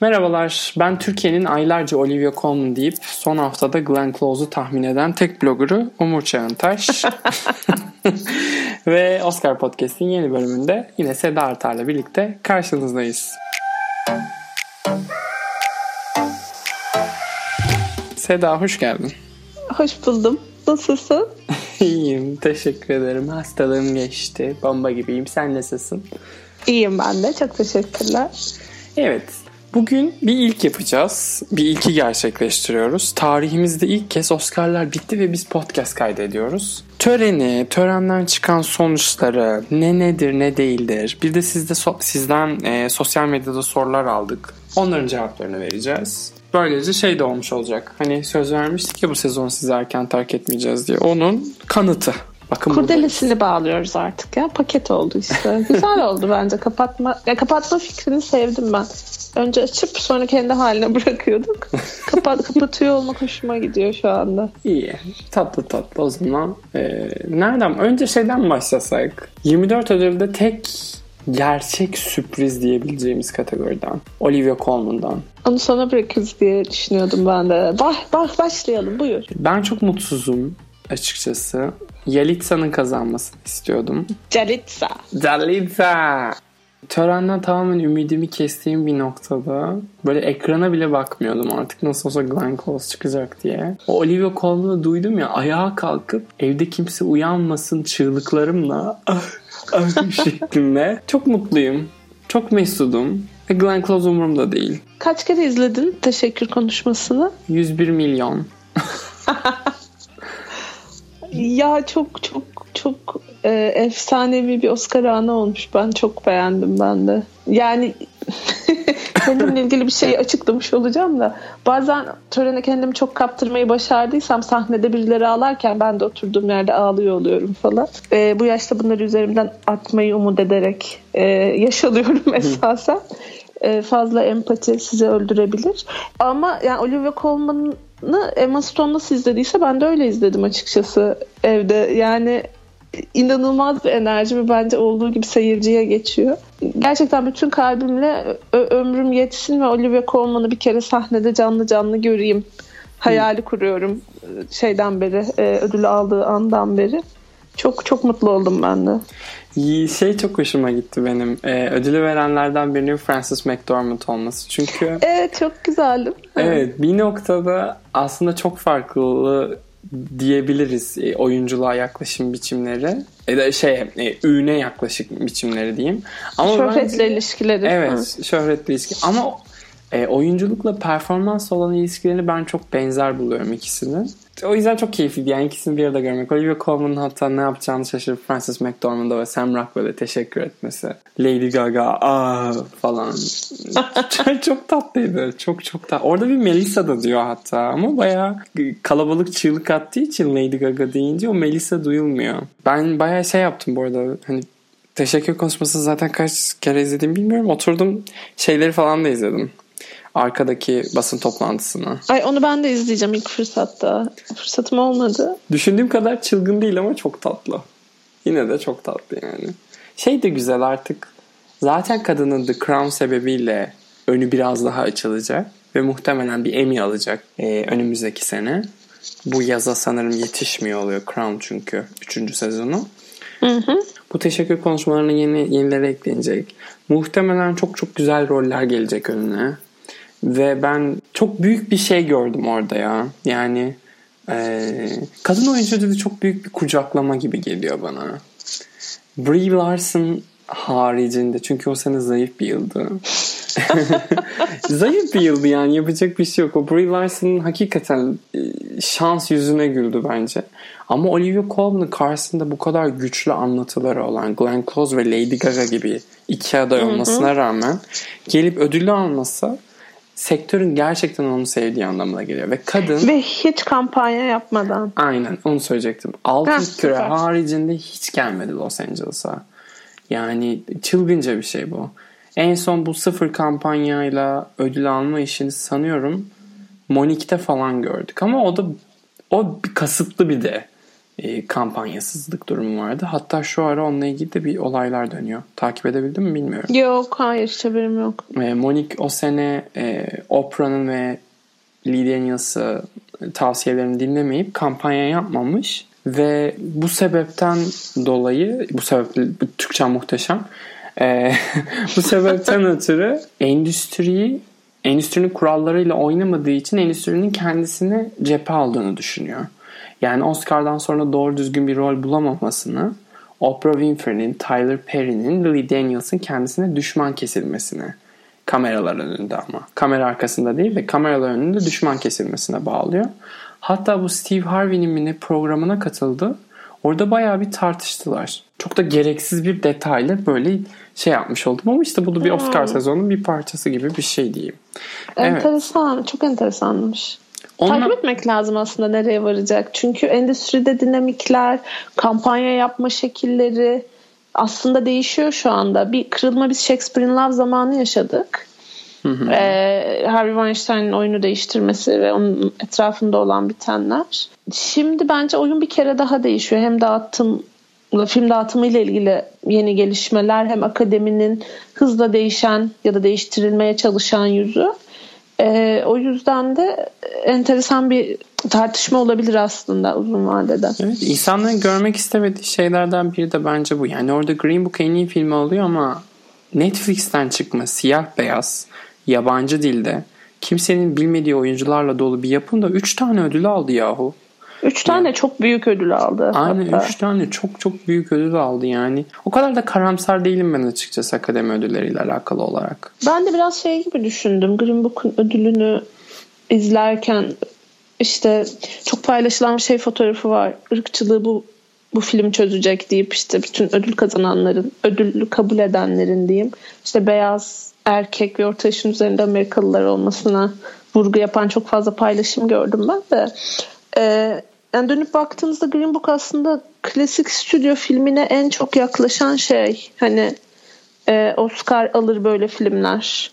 Merhabalar, ben Türkiye'nin aylarca Olivia Colman deyip son haftada Glenn Close'u tahmin eden tek bloggerı Umur Çağıntaş. Ve Oscar Podcast'in yeni bölümünde yine Seda Artar'la birlikte karşınızdayız. Seda hoş geldin. Hoş buldum. Nasılsın? İyiyim, teşekkür ederim. Hastalığım geçti. Bomba gibiyim. Sen nasılsın? İyiyim ben de. Çok teşekkürler. Evet, Bugün bir ilk yapacağız. Bir ilki gerçekleştiriyoruz. Tarihimizde ilk kez Oscar'lar bitti ve biz podcast kaydediyoruz. Töreni, törenden çıkan sonuçları, ne nedir ne değildir. Bir de sizde so- sizden e, sosyal medyada sorular aldık. Onların cevaplarını vereceğiz. Böylece şey de olmuş olacak. Hani söz vermiştik ya bu sezon sizi erken terk etmeyeceğiz diye. Onun kanıtı. Bakın Kurdelesini bağlıyoruz artık ya. Paket oldu işte. Güzel oldu bence. Kapatma ya kapatma fikrini sevdim ben. Önce açıp sonra kendi haline bırakıyorduk. Kapat, kapatıyor olmak hoşuma gidiyor şu anda. İyi. Tatlı tatlı o zaman. Ee, nereden? Önce şeyden başlasak. 24 Ödül'de tek gerçek sürpriz diyebileceğimiz kategoriden. Olivia Colman'dan. Onu sana bırakırız diye düşünüyordum ben de. Bah, bah, başlayalım buyur. Ben çok mutsuzum açıkçası. Yalitsa'nın kazanmasını istiyordum. Yalitza. Yalitza. Törenden tamamen ümidimi kestiğim bir noktada böyle ekrana bile bakmıyordum artık nasıl olsa Glenn Close çıkacak diye. O Olivia Colman'ı duydum ya ayağa kalkıp evde kimse uyanmasın çığlıklarımla şeklinde. Çok mutluyum. Çok mesudum. Ve Glenn Close umurumda değil. Kaç kere izledin teşekkür konuşmasını? 101 milyon. ya çok çok çok e, efsanevi bir Oscar anı olmuş. Ben çok beğendim ben de. Yani kendimle ilgili bir şey açıklamış olacağım da bazen törene kendimi çok kaptırmayı başardıysam sahnede birileri ağlarken ben de oturduğum yerde ağlıyor oluyorum falan. E, bu yaşta bunları üzerimden atmayı umut ederek e, yaşalıyorum esasen. E, fazla empati sizi öldürebilir. Ama yani Olivia Colman'ı Emma Stone nasıl izlediyse ben de öyle izledim açıkçası evde. Yani inanılmaz bir enerji ve bence olduğu gibi seyirciye geçiyor. Gerçekten bütün kalbimle ömrüm yetsin ve Olivia Colman'ı bir kere sahnede canlı canlı göreyim. Hayali kuruyorum şeyden beri, ödülü aldığı andan beri. Çok çok mutlu oldum ben de. Şey çok hoşuma gitti benim. Ee, ödülü verenlerden birinin Francis McDormand olması. Çünkü Evet çok güzeldi. Evet bir noktada aslında çok farklı diyebiliriz e, oyunculuğa yaklaşım biçimleri. E da şey e, üne yaklaşık biçimleri diyeyim. Ama şöhretle bence, ilişkileri. Evet, Hı. şöhretle ilişki. Ama e, oyunculukla performans olan ilişkilerini ben çok benzer buluyorum ikisinin. O yüzden çok keyifliydi yani ikisini bir arada görmek. Olivia Colman'ın hatta ne yapacağını şaşırıp Francis McDormand'a ve Sam Rockwell'e teşekkür etmesi. Lady Gaga aa falan. çok tatlıydı. Çok çok tatlı. Orada bir Melissa da diyor hatta ama bayağı kalabalık çığlık attığı için Lady Gaga deyince o Melissa duyulmuyor. Ben bayağı şey yaptım bu arada. Hani teşekkür konuşması zaten kaç kere izledim bilmiyorum. Oturdum şeyleri falan da izledim arkadaki basın toplantısını. Ay onu ben de izleyeceğim ilk fırsatta. Fırsatım olmadı. Düşündüğüm kadar çılgın değil ama çok tatlı. Yine de çok tatlı yani. Şey de güzel artık. Zaten kadının The Crown sebebiyle önü biraz daha açılacak ve muhtemelen bir Emmy alacak e, önümüzdeki sene. Bu yaza sanırım yetişmiyor oluyor Crown çünkü 3. sezonu. Hı hı. Bu teşekkür konuşmalarına yeni yenileri eklenecek. Muhtemelen çok çok güzel roller gelecek önüne. Ve ben çok büyük bir şey gördüm orada ya. Yani e, kadın oyuncu dedi çok büyük bir kucaklama gibi geliyor bana. Brie Larson haricinde çünkü o sene zayıf bir yıldı. zayıf bir yıldı yani yapacak bir şey yok. O Brie Larson'ın hakikaten e, şans yüzüne güldü bence. Ama Olivia Colman'ın karşısında bu kadar güçlü anlatıları olan Glenn Close ve Lady Gaga gibi iki aday olmasına rağmen gelip ödülü alması sektörün gerçekten onu sevdiği anlamına geliyor. Ve kadın... Ve hiç kampanya yapmadan. Aynen onu söyleyecektim. Altın küre haricinde hiç gelmedi Los Angeles'a. Yani çılgınca bir şey bu. En son bu sıfır kampanyayla ödül alma işini sanıyorum Monique'de falan gördük. Ama o da o bir kasıtlı bir de. E, kampanyasızlık durumu vardı. Hatta şu ara onunla ilgili de bir olaylar dönüyor. Takip edebildin mi bilmiyorum. Yok hayır hiç haberim yok. E, Monique o sene e, Oprah'nın ve Lee Daniels'ı tavsiyelerini dinlemeyip kampanya yapmamış ve bu sebepten dolayı bu sebeple Türkçe muhteşem e, bu sebepten ötürü endüstriyi endüstrinin kurallarıyla oynamadığı için endüstrinin kendisine cephe aldığını düşünüyor. Yani Oscar'dan sonra doğru düzgün bir rol bulamamasını Oprah Winfrey'nin, Tyler Perry'nin, Lily Daniels'ın kendisine düşman kesilmesine kameralar önünde ama. Kamera arkasında değil ve kameralar önünde düşman kesilmesine bağlıyor. Hatta bu Steve Harvey'nin mi ne programına katıldı. Orada bayağı bir tartıştılar. Çok da gereksiz bir detayla böyle şey yapmış oldum ama işte bu da bir Oscar hmm. sezonunun bir parçası gibi bir şey diyeyim. Enteresan, evet. çok enteresanmış. Onunla... Takip etmek lazım aslında nereye varacak. Çünkü endüstride dinamikler, kampanya yapma şekilleri aslında değişiyor şu anda. Bir kırılma biz Shakespeare'in Love zamanı yaşadık. Hı hı. Ee, Harvey Weinstein'ın oyunu değiştirmesi ve onun etrafında olan bitenler. Şimdi bence oyun bir kere daha değişiyor. Hem dağıtım film dağıtımı ile ilgili yeni gelişmeler hem akademinin hızla değişen ya da değiştirilmeye çalışan yüzü. Ee, o yüzden de enteresan bir tartışma olabilir aslında uzun vadede. Evet, insanların görmek istemediği şeylerden biri de bence bu. Yani orada Green Book en iyi filmi alıyor ama Netflix'ten çıkma siyah beyaz yabancı dilde kimsenin bilmediği oyuncularla dolu bir yapımda 3 tane ödül aldı yahu. Üç tane yani, çok büyük ödül aldı. Aynen hatta. üç tane çok çok büyük ödül aldı yani. O kadar da karamsar değilim ben açıkçası akademi ödülleriyle alakalı olarak. Ben de biraz şey gibi düşündüm. Green Book'un ödülünü izlerken işte çok paylaşılan bir şey fotoğrafı var. Irkçılığı bu bu film çözecek deyip işte bütün ödül kazananların, ödülü kabul edenlerin diyeyim. işte beyaz erkek ve orta yaşın üzerinde Amerikalılar olmasına vurgu yapan çok fazla paylaşım gördüm ben de. Ee, yani dönüp baktığınızda Green Book aslında klasik stüdyo filmine en çok yaklaşan şey. Hani e, Oscar alır böyle filmler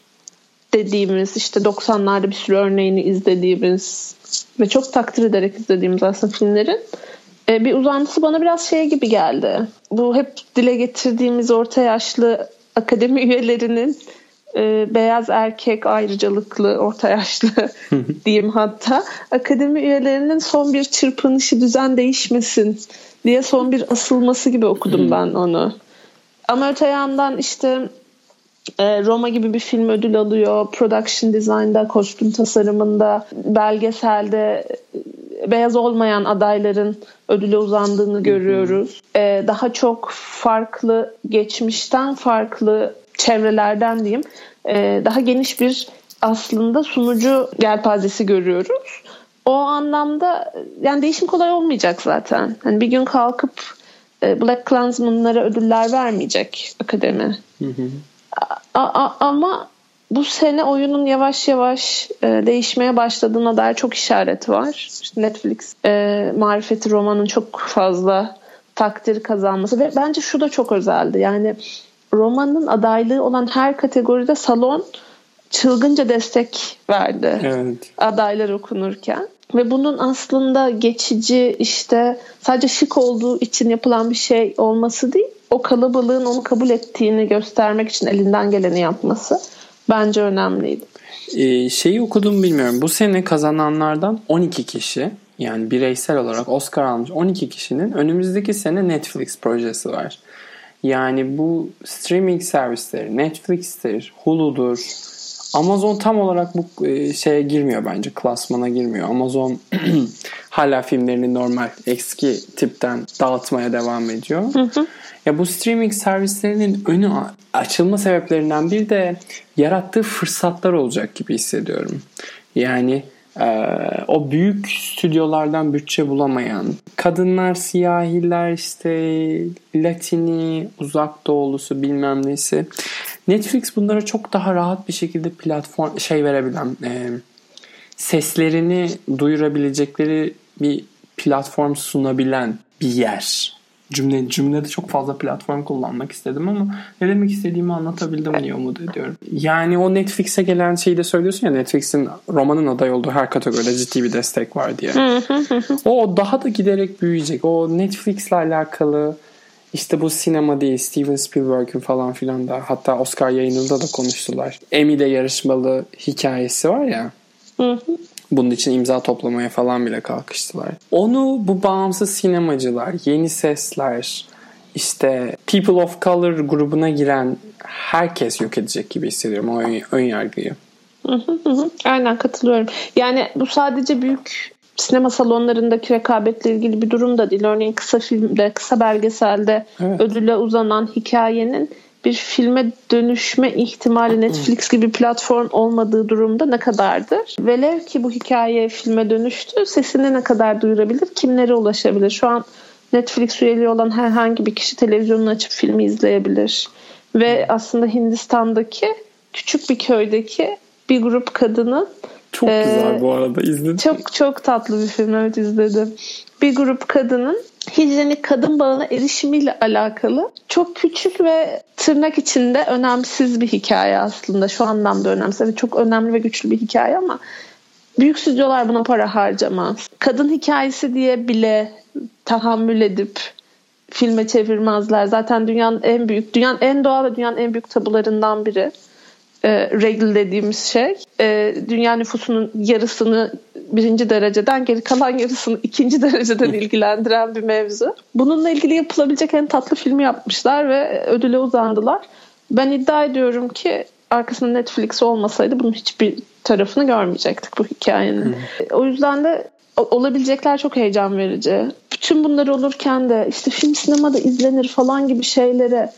dediğimiz işte 90'larda bir sürü örneğini izlediğimiz ve çok takdir ederek izlediğimiz aslında filmlerin e, bir uzantısı bana biraz şey gibi geldi. Bu hep dile getirdiğimiz orta yaşlı akademi üyelerinin e, beyaz erkek ayrıcalıklı orta yaşlı diyeyim hatta akademi üyelerinin son bir çırpınışı düzen değişmesin diye son bir asılması gibi okudum ben onu. Ama öte yandan işte e, Roma gibi bir film ödül alıyor. Production design'da, kostüm tasarımında, belgeselde e, beyaz olmayan adayların ödüle uzandığını görüyoruz. E, daha çok farklı geçmişten farklı çevrelerden diyeyim e, daha geniş bir aslında sunucu gelpazesi görüyoruz. O anlamda yani değişim kolay olmayacak zaten. Hani bir gün kalkıp e, Black Klansman'lara ödüller vermeyecek akademi. Hı hı. A, a, ama bu sene oyunun yavaş yavaş e, değişmeye başladığına dair çok işaret var. İşte Netflix e, marifeti romanın çok fazla takdir kazanması ve bence şu da çok özeldi. Yani romanın adaylığı olan her kategoride salon çılgınca destek verdi evet. adaylar okunurken. Ve bunun aslında geçici işte sadece şık olduğu için yapılan bir şey olması değil, o kalabalığın onu kabul ettiğini göstermek için elinden geleni yapması bence önemliydi. Ee, şeyi okudum bilmiyorum. Bu sene kazananlardan 12 kişi yani bireysel olarak Oscar almış 12 kişinin önümüzdeki sene Netflix projesi var. Yani bu streaming servisleri Netflix'tir, Hulu'dur. Amazon tam olarak bu e, şeye girmiyor bence. Klasmana girmiyor. Amazon hala filmlerini normal eski tipten dağıtmaya devam ediyor. Hı hı. Ya bu streaming servislerinin önü açılma sebeplerinden bir de yarattığı fırsatlar olacak gibi hissediyorum. Yani ee, o büyük stüdyolardan bütçe bulamayan kadınlar, siyahiler işte Latini, uzak doğulusu bilmem nesi. Netflix bunlara çok daha rahat bir şekilde platform şey verebilen e, seslerini duyurabilecekleri bir platform sunabilen bir yer. Cümle cümlede çok fazla platform kullanmak istedim ama ne demek istediğimi anlatabildim diye umut ediyorum. Yani o Netflix'e gelen şeyi de söylüyorsun ya Netflix'in romanın aday olduğu her kategoride ciddi bir destek var diye. o daha da giderek büyüyecek. O Netflix'le alakalı işte bu sinema değil Steven Spielberg'in falan filan da hatta Oscar yayınında da konuştular. Emmy'de yarışmalı hikayesi var ya. Bunun için imza toplamaya falan bile kalkıştılar. Onu bu bağımsız sinemacılar, yeni sesler, işte People of Color grubuna giren herkes yok edecek gibi hissediyorum o ön, ön yargıyı. Aynen katılıyorum. Yani bu sadece büyük sinema salonlarındaki rekabetle ilgili bir durum da değil. Örneğin kısa filmde, kısa belgeselde evet. ödüle uzanan hikayenin bir filme dönüşme ihtimali Netflix gibi platform olmadığı durumda ne kadardır? Velev ki bu hikaye filme dönüştü sesini ne kadar duyurabilir? Kimlere ulaşabilir? Şu an Netflix üyeliği olan herhangi bir kişi televizyonunu açıp filmi izleyebilir. Ve aslında Hindistan'daki küçük bir köydeki bir grup kadının çok güzel bu arada izledim. Çok çok tatlı bir film evet izledim. Bir grup kadının hijyenik kadın bağına erişimiyle alakalı çok küçük ve tırnak içinde önemsiz bir hikaye aslında. Şu anlamda önemsiz. Evet, çok önemli ve güçlü bir hikaye ama büyük stüdyolar buna para harcamaz. Kadın hikayesi diye bile tahammül edip filme çevirmezler. Zaten dünyanın en büyük, dünyanın en doğal ve dünyanın en büyük tabularından biri e, regl dediğimiz şey e, dünya nüfusunun yarısını birinci dereceden geri kalan yarısını ikinci dereceden ilgilendiren bir mevzu. Bununla ilgili yapılabilecek en tatlı filmi yapmışlar ve ödüle uzandılar. Ben iddia ediyorum ki arkasında Netflix olmasaydı bunun hiçbir tarafını görmeyecektik bu hikayenin. O yüzden de olabilecekler çok heyecan verici. Bütün bunlar olurken de işte film sinemada izlenir falan gibi şeylere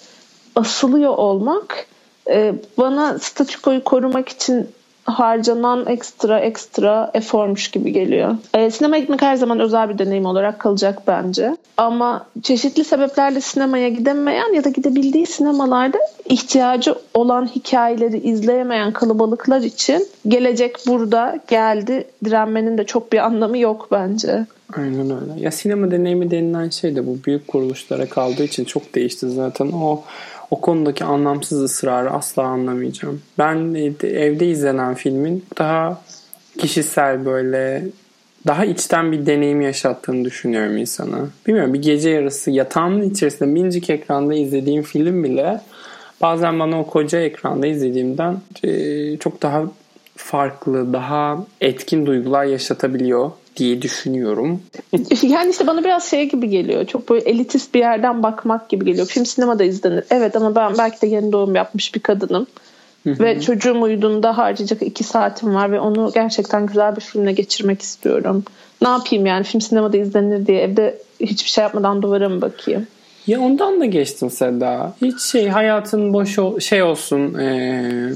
asılıyor olmak e, bana statükoyu korumak için harcanan ekstra ekstra eformuş gibi geliyor. E, sinema gitmek her zaman özel bir deneyim olarak kalacak bence. Ama çeşitli sebeplerle sinemaya gidemeyen ya da gidebildiği sinemalarda ihtiyacı olan hikayeleri izleyemeyen kalabalıklar için gelecek burada geldi direnmenin de çok bir anlamı yok bence. Aynen öyle. Ya sinema deneyimi denilen şey de bu büyük kuruluşlara kaldığı için çok değişti zaten. O o konudaki anlamsız ısrarı asla anlamayacağım. Ben evde izlenen filmin daha kişisel böyle daha içten bir deneyim yaşattığını düşünüyorum insana. Bilmiyorum bir gece yarısı yatağımın içerisinde minicik ekranda izlediğim film bile bazen bana o koca ekranda izlediğimden çok daha farklı, daha etkin duygular yaşatabiliyor diye düşünüyorum. yani işte bana biraz şey gibi geliyor. Çok böyle elitist bir yerden bakmak gibi geliyor. Film sinemada izlenir. Evet ama ben belki de yeni doğum yapmış bir kadınım. ve çocuğum uyuduğunda harcayacak iki saatim var ve onu gerçekten güzel bir filmle geçirmek istiyorum. Ne yapayım yani film sinemada izlenir diye evde hiçbir şey yapmadan duvara mı bakayım? Ya ondan da geçtim Seda. Hiç şey hayatın boş ol, şey olsun. Ee,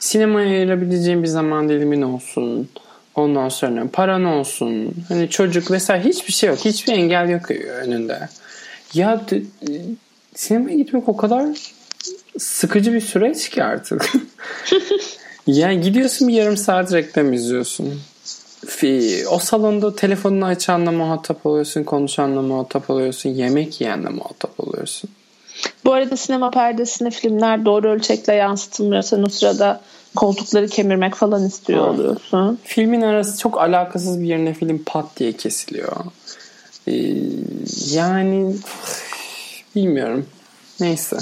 sinemaya ayırabileceğin bir zaman dilimin olsun. Ondan sonra paran olsun. Hani çocuk vesaire hiçbir şey yok. Hiçbir engel yok önünde. Ya sinemaya gitmek o kadar sıkıcı bir süreç ki artık. yani gidiyorsun bir yarım saat reklam izliyorsun. O salonda telefonunu açanla muhatap oluyorsun, konuşanla muhatap oluyorsun, yemek yiyenle muhatap oluyorsun. Bu arada sinema perdesine filmler doğru ölçekle yansıtılmıyor. Sen o sırada koltukları kemirmek falan istiyor evet. oluyorsun. Filmin arası çok alakasız bir yerine film pat diye kesiliyor. Ee, yani bilmiyorum. Neyse.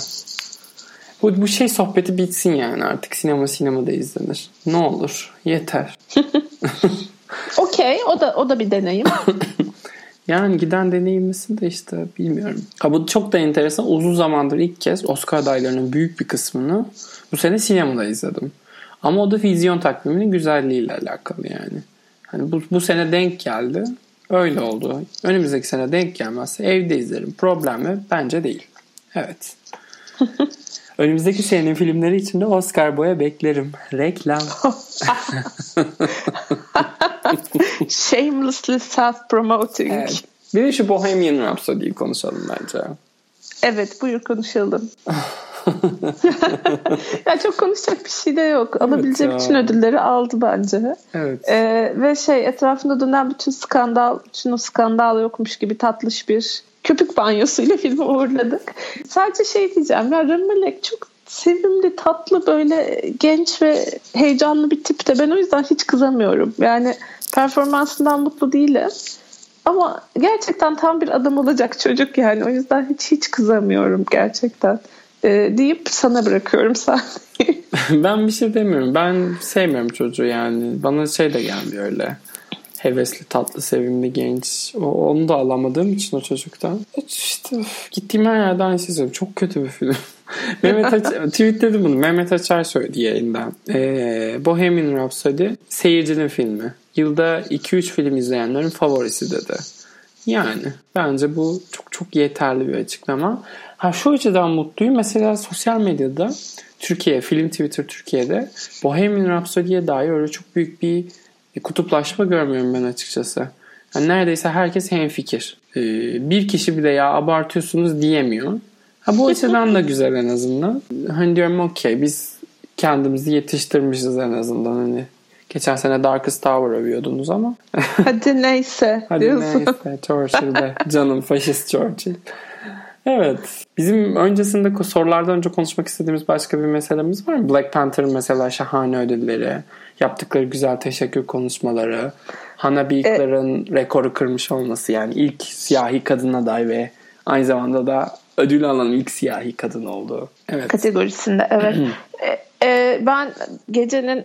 Bu, bu şey sohbeti bitsin yani artık sinema sinemada izlenir. Ne olur yeter. Okey o da o da bir deneyim. yani giden deneyimlisi de işte bilmiyorum. Ha, bu çok da enteresan. Uzun zamandır ilk kez Oscar adaylarının büyük bir kısmını bu sene sinemada izledim. Ama o da vizyon takviminin güzelliğiyle alakalı yani. Hani bu, bu sene denk geldi. Öyle oldu. Önümüzdeki sene denk gelmezse evde izlerim. Problem mi? Bence değil. Evet. Önümüzdeki senenin filmleri için de Oscar boya beklerim. Reklam. Shamelessly self-promoting. Evet. Bir de şu Bohemian Rhapsody'yi konuşalım bence. Evet buyur konuşalım. ya çok konuşacak bir şey de yok. Alabilecek evet bütün ödülleri aldı bence. Evet. Ee, ve şey etrafında dönen bütün skandal, bütün o skandal yokmuş gibi tatlış bir köpük banyosuyla filmi uğurladık. Sadece şey diyeceğim ya Rami Malek çok sevimli, tatlı böyle genç ve heyecanlı bir tip de ben o yüzden hiç kızamıyorum. Yani performansından mutlu değilim. Ama gerçekten tam bir adam olacak çocuk yani. O yüzden hiç hiç kızamıyorum gerçekten. Ee, deyip sana bırakıyorum sahneyi. ben bir şey demiyorum. Ben sevmiyorum çocuğu yani. Bana şey de gelmiyor öyle. Hevesli, tatlı, sevimli, genç. O, onu da alamadığım için o çocuktan. İşte gittiğim her yerde aynı şey söylüyorum. Çok kötü bir film. Mehmet Açar, tweetledi bunu. Mehmet Açar söyledi yayından. Ee, Bohemian Rhapsody seyircinin filmi. Yılda 2-3 film izleyenlerin favorisi dedi. Yani bence bu çok çok yeterli bir açıklama. Ha şu açıdan mutluyum. Mesela sosyal medyada Türkiye, Film Twitter Türkiye'de Bohemian Rhapsody'ye dair öyle çok büyük bir kutuplaşma görmüyorum ben açıkçası. Yani neredeyse herkes hemfikir. Ee, bir kişi bile ya abartıyorsunuz diyemiyor. Ha bu açıdan da güzel en azından. Hani diyorum okey biz kendimizi yetiştirmişiz en azından hani. Geçen sene Darkest Tower övüyordunuz ama. Hadi neyse. Hadi diyorsun. neyse. Churchill be. Canım faşist Churchill. Evet. Bizim öncesinde sorulardan önce konuşmak istediğimiz başka bir meselemiz var mı? Black Panther'ın mesela şahane ödülleri, yaptıkları güzel teşekkür konuşmaları, Hannah Beachler'ın e- rekoru kırmış olması yani ilk siyahi kadın aday ve aynı zamanda da ödül alan ilk siyahi kadın oldu. Evet. Kategorisinde evet. e, e, ben gecenin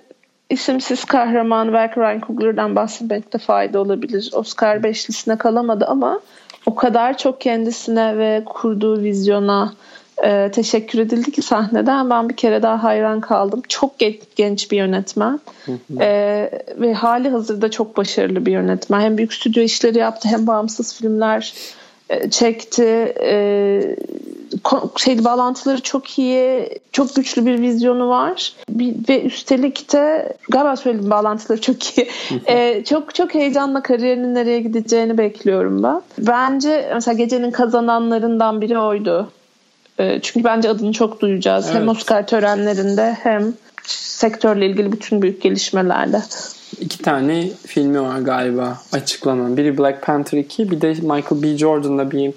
isimsiz kahramanı belki Ryan Coogler'dan bahsetmekte fayda olabilir. Oscar beşlisine kalamadı ama o kadar çok kendisine ve kurduğu vizyona e, teşekkür edildi ki sahneden ben bir kere daha hayran kaldım. Çok genç, genç bir yönetmen e, ve hali hazırda çok başarılı bir yönetmen. Hem büyük stüdyo işleri yaptı hem bağımsız filmler çekti. E, şey bağlantıları çok iyi, çok güçlü bir vizyonu var. Bir, ve üstelik de galiba söyledim bağlantıları çok iyi. ee, çok çok heyecanla kariyerinin nereye gideceğini bekliyorum ben. Bence mesela gecenin kazananlarından biri oydu. Ee, çünkü bence adını çok duyacağız. Evet. Hem Oscar törenlerinde hem sektörle ilgili bütün büyük gelişmelerde. İki tane filmi var galiba açıklanan. Biri Black Panther 2 bir de Michael B. Jordan'la bir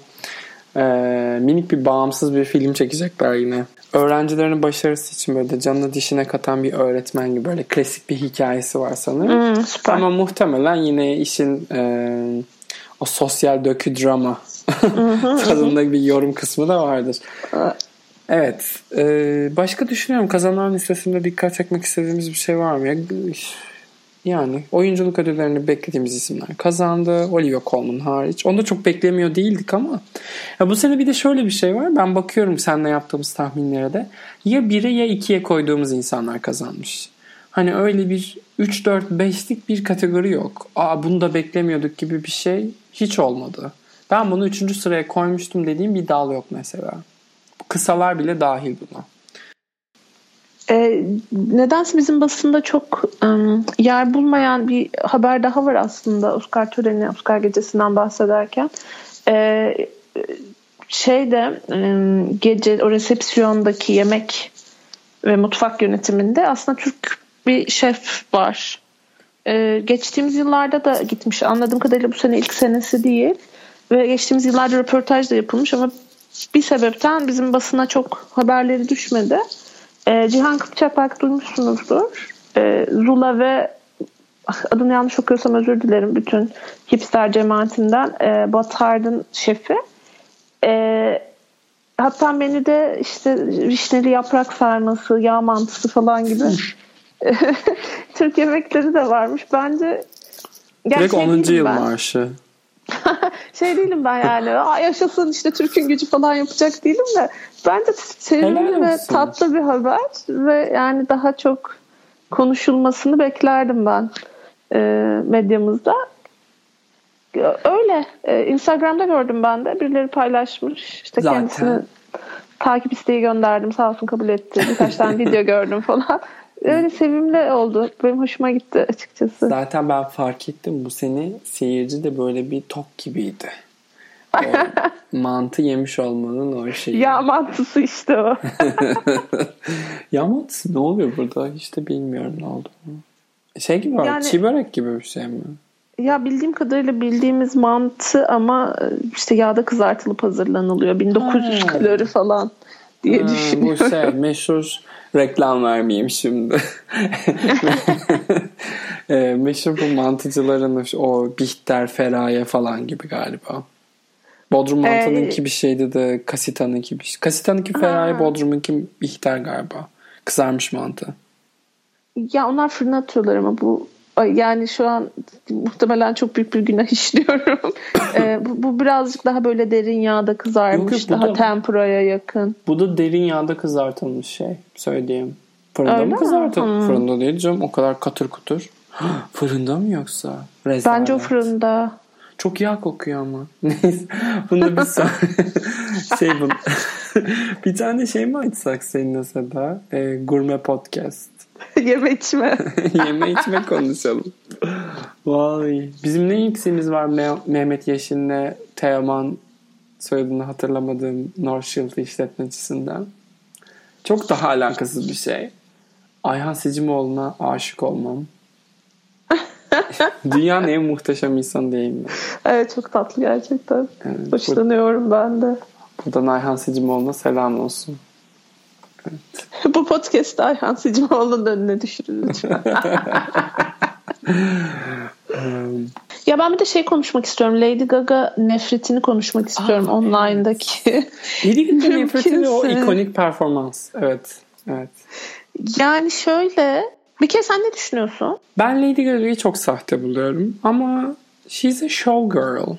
e, minik bir bağımsız bir film çekecekler yine. Öğrencilerin başarısı için böyle canını dişine katan bir öğretmen gibi böyle klasik bir hikayesi var sanırım. Hmm, süper. Ama muhtemelen yine işin e, o sosyal dökü drama tadında bir yorum kısmı da vardır. Evet. E, başka düşünüyorum kazanan listesinde dikkat çekmek istediğimiz bir şey var mı? Ya, yani oyunculuk ödüllerini beklediğimiz isimler kazandı. Olivia Colman hariç. Onu da çok beklemiyor değildik ama. Ya bu sene bir de şöyle bir şey var. Ben bakıyorum seninle yaptığımız tahminlere de. Ya 1'e ya 2'ye koyduğumuz insanlar kazanmış. Hani öyle bir 3, 4, 5'lik bir kategori yok. Aa bunu da beklemiyorduk gibi bir şey hiç olmadı. Ben bunu 3. sıraya koymuştum dediğim bir dal yok mesela. Kısalar bile dahil buna. E, nedense bizim basında çok um, yer bulmayan bir haber daha var aslında Oscar töreni, Oscar gecesinden bahsederken. E, şeyde um, gece o resepsiyondaki yemek ve mutfak yönetiminde aslında Türk bir şef var. E, geçtiğimiz yıllarda da gitmiş. Anladığım kadarıyla bu sene ilk senesi değil. Ve geçtiğimiz yıllarda röportaj da yapılmış ama bir sebepten bizim basına çok haberleri düşmedi. E, Cihan Kıpçak belki duymuşsunuzdur. E, Zula ve ah, adını yanlış okuyorsam özür dilerim bütün hipster cemaatinden e, Batard'ın şefi. E, hatta beni de işte vişneli yaprak sarması, yağ mantısı falan gibi Türk yemekleri de varmış. Bence Direkt 10. yıl ben. marşı. şey değilim ben yani. Aa, yaşasın işte Türk'ün gücü falan yapacak değilim de. Bence sevimli ve tatlı bir haber ve yani daha çok konuşulmasını beklerdim ben e, medyamızda. Öyle. E, Instagram'da gördüm ben de. Birileri paylaşmış. İşte Zaten. kendisine takip isteği gönderdim. Sağ olsun kabul etti. Birkaç tane video gördüm falan. Öyle sevimli oldu. Benim hoşuma gitti açıkçası. Zaten ben fark ettim bu sene seyirci de böyle bir tok gibiydi. Mantı yemiş olmanın o şeyi. Ya mantısı işte o. ya mantısı ne oluyor burada? Hiç de bilmiyorum ne oldu. Şey gibi. Yani, çiğ börek gibi bir şey mi? Ya bildiğim kadarıyla bildiğimiz mantı ama e, işte yağda kızartılıp hazırlanılıyor. 1900 Ha. kalori falan diye Ha, bu düşünüyorum. şey meşhur reklam vermeyeyim şimdi. e, meşhur bu mantıcıların o Bihter, Feraye falan gibi galiba. Bodrum mantınınki Ee, bir şeydi de Kasita'nınki bir şey. Kasita'nınki Feraye. Bodrum'unki Bihter galiba. Kızarmış mantı. Ya onlar fırına atıyorlar ama bu yani şu an muhtemelen çok büyük bir günah işliyorum. Ee, bu, bu birazcık daha böyle derin yağda kızarmış. Yok, daha da- tempuraya yakın. Bu da derin yağda kızartılmış şey. Söyleyeyim. Fırında Öyle mı mi? kızartıl? Hmm. Fırında değil canım. O kadar katır kutur. Fırında mı yoksa? Rezalet. Bence o fırında. Çok yağ kokuyor ama. Neyse. Bunda bir şey bu. bir tane şey mi açsak seninle Seda? Ee, gurme podcast. Yeme içme. Yeme içme konuşalım. Vay. Bizim ne iksimiz var Me- Mehmet Yeşil'le Teoman soyadını hatırlamadığım Northshield işletmecisinden. Çok daha alakasız bir şey. Ayhan Sicimoğlu'na aşık olmam. Dünyanın en muhteşem insanı değil mi? evet çok tatlı gerçekten. Evet, Hoşlanıyorum ben de. Buradan Ayhan Sicimoğlu'na selam olsun. Bu podcast Ayhan Sicimoğlu'nun önüne düşürün lütfen. ya ben bir de şey konuşmak istiyorum. Lady Gaga nefretini konuşmak istiyorum Aa, online'daki. Lady Gaga'nın nefreti ve o ikonik performans. Evet. Evet. Yani şöyle bir kere sen ne düşünüyorsun? Ben Lady Gaga'yı çok sahte buluyorum ama she's a showgirl.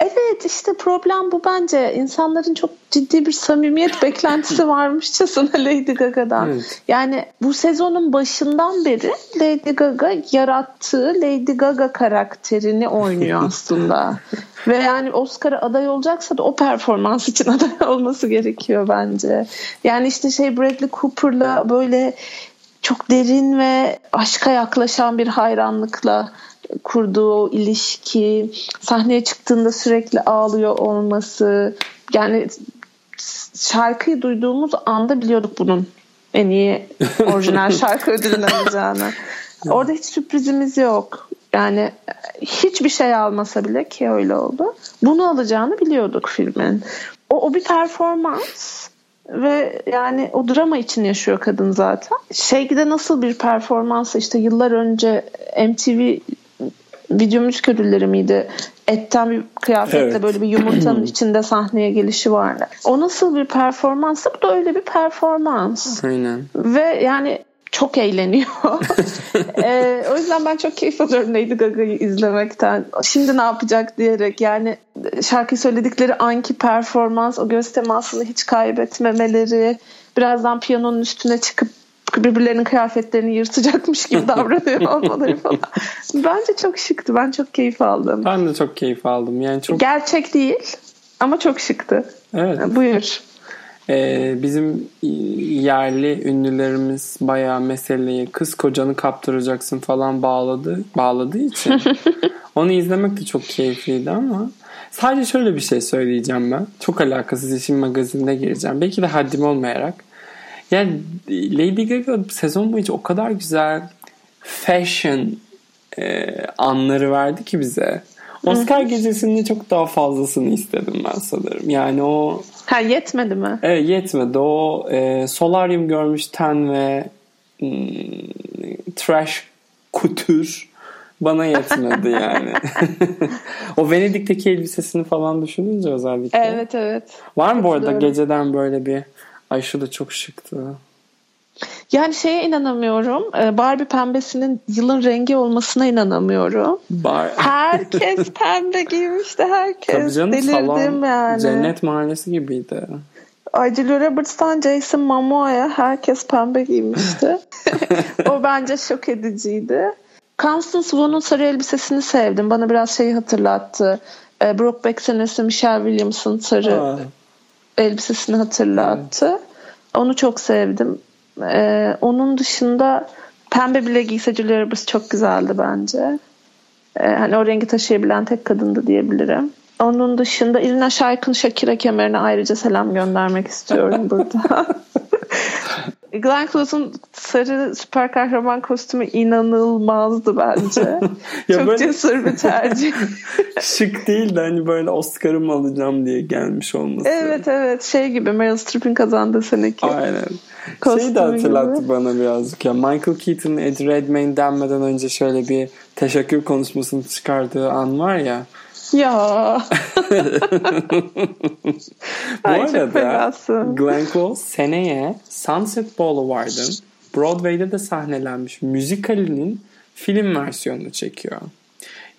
Evet işte problem bu bence. İnsanların çok ciddi bir samimiyet beklentisi varmışçasına Lady Gaga'dan. Evet. Yani bu sezonun başından beri Lady Gaga yarattığı Lady Gaga karakterini oynuyor aslında. Ve yani Oscar'a aday olacaksa da o performans için aday olması gerekiyor bence. Yani işte şey Bradley Cooper'la böyle çok derin ve aşka yaklaşan bir hayranlıkla kurduğu ilişki, sahneye çıktığında sürekli ağlıyor olması. Yani şarkıyı duyduğumuz anda biliyorduk bunun en iyi orijinal şarkı ödülünü alacağını. Orada hiç sürprizimiz yok. Yani hiçbir şey almasa bile ki öyle oldu. Bunu alacağını biliyorduk filmin. O, o bir performans ve yani o drama için yaşıyor kadın zaten. Şeyde nasıl bir performans işte yıllar önce MTV video müzik ödülleri miydi? Etten bir kıyafetle Evet. böyle bir yumurtanın içinde sahneye gelişi vardı. O nasıl bir performansı? Bu da öyle bir performans. Aynen. Ve yani çok eğleniyor. Ee, o yüzden ben çok keyif alıyorum Lady Gaga'yı izlemekten. Şimdi ne yapacak diyerek yani şarkı söyledikleri anki performans, o göz temasını hiç kaybetmemeleri, birazdan piyanonun üstüne çıkıp birbirlerinin kıyafetlerini yırtacakmış gibi davranıyor olmaları falan. Bence çok şıktı. Ben çok keyif aldım. Ben de çok keyif aldım. Yani çok Gerçek değil ama çok şıktı. evet. Buyur. Ee, bizim yerli ünlülerimiz bayağı meseleyi kız kocanı kaptıracaksın falan bağladı bağladığı için onu izlemek de çok keyifliydi ama sadece şöyle bir şey söyleyeceğim ben. Çok alakasız işin magazinine gireceğim. Belki de haddim olmayarak. Yani Lady Gaga sezon boyunca o kadar güzel fashion e, anları verdi ki bize. Oscar gecesinde çok daha fazlasını istedim ben sanırım. Yani o Ha yetmedi mi? Evet yetmedi. O e, solaryum görmüş ten ve hmm, trash kutür bana yetmedi yani. o Venedik'teki elbisesini falan düşününce özellikle. Evet evet. Var mı bu arada geceden böyle bir ay şu da çok şıktı. Yani şeye inanamıyorum. Ee, Barbie pembesinin yılın rengi olmasına inanamıyorum. Bar Herkes pembe giymişti. Tabii Herkes. canım Delirdim salon yani. cennet mahallesi gibiydi. Julia Roberts'tan Jason Momoa'ya herkes pembe giymişti. o bence şok ediciydi. Constance Wu'nun sarı elbisesini sevdim. Bana biraz şeyi hatırlattı. Ee, Brokeback senesi Michelle Williams'ın sarı Aa, elbisesini hatırlattı. Onu çok sevdim. Ee, onun dışında pembe bile giyse Julia Roberts çok güzeldi bence. Ee, hani o rengi taşıyabilen tek kadındı diyebilirim. Onun dışında Irina Shayk'ın Shakira kemerine ayrıca selam göndermek istiyorum burada. Glenn Close'un sarı süper kahraman kostümü inanılmazdı bence. Çok böyle... cesur bir tercih. Şık değil de hani böyle Oscar'ımı alacağım diye gelmiş olması. Evet evet şey gibi Meryl Streep'in kazandığı seneki. Aynen. Şeyi de hatırlattı gibi. bana birazcık ya. Michael Keaton Eddie Redmayne denmeden önce şöyle bir teşekkür konuşmasını çıkardığı an var ya. Ya. Bu Ay, arada Glenn Close seneye Sunset Boulevard'ın Broadway'de de sahnelenmiş müzikalinin film versiyonunu çekiyor.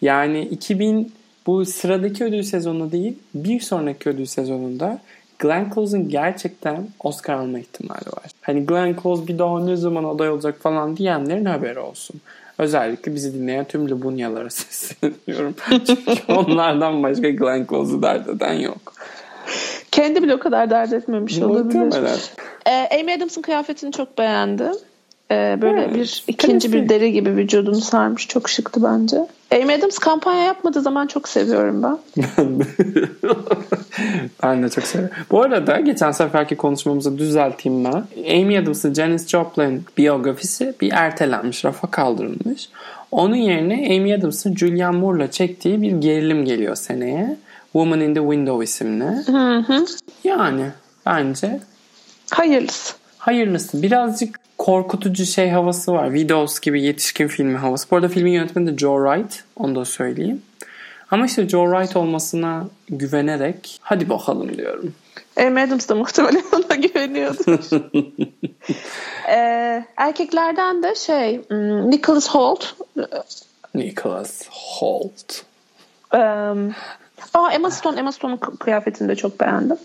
Yani 2000 bu sıradaki ödül sezonu değil bir sonraki ödül sezonunda Glenn Close'un gerçekten Oscar alma ihtimali var. Hani Glenn Close bir daha ne zaman aday olacak falan diyenlerin haberi olsun. Özellikle bizi dinleyen tüm Lubunyalara sesleniyorum. Çünkü onlardan başka Glenn Close'u dert eden yok. Kendi bile o kadar dert etmemiş olabilir. Ee, Amy Adams'ın kıyafetini çok beğendim. Ee, böyle evet, bir ikinci bir deri gibi vücudunu sarmış. Çok şıktı bence. Amy Adams kampanya yapmadığı zaman çok seviyorum ben. ben de çok seviyorum. Bu arada geçen seferki konuşmamızı düzelteyim ben. Amy Adams'ın Janis Joplin biyografisi bir ertelenmiş, rafa kaldırılmış. Onun yerine Amy Adams'ın Julianne Moore'la çektiği bir gerilim geliyor seneye. Woman in the Window isimli. Hı hı. Yani bence hayırlısı. Hayırlısı. Birazcık korkutucu şey havası var. Videos gibi yetişkin filmi havası. Bu arada filmin yönetmeni de Joe Wright. Onu da söyleyeyim. Ama işte Joe Wright olmasına güvenerek hadi bakalım diyorum. Amy Adams da muhtemelen ona güveniyordur. ee, erkeklerden de şey hmm, Nicholas Holt. Nicholas Holt. Um, aa, Emma Stone. Emma Stone'un kıyafetini de çok beğendim.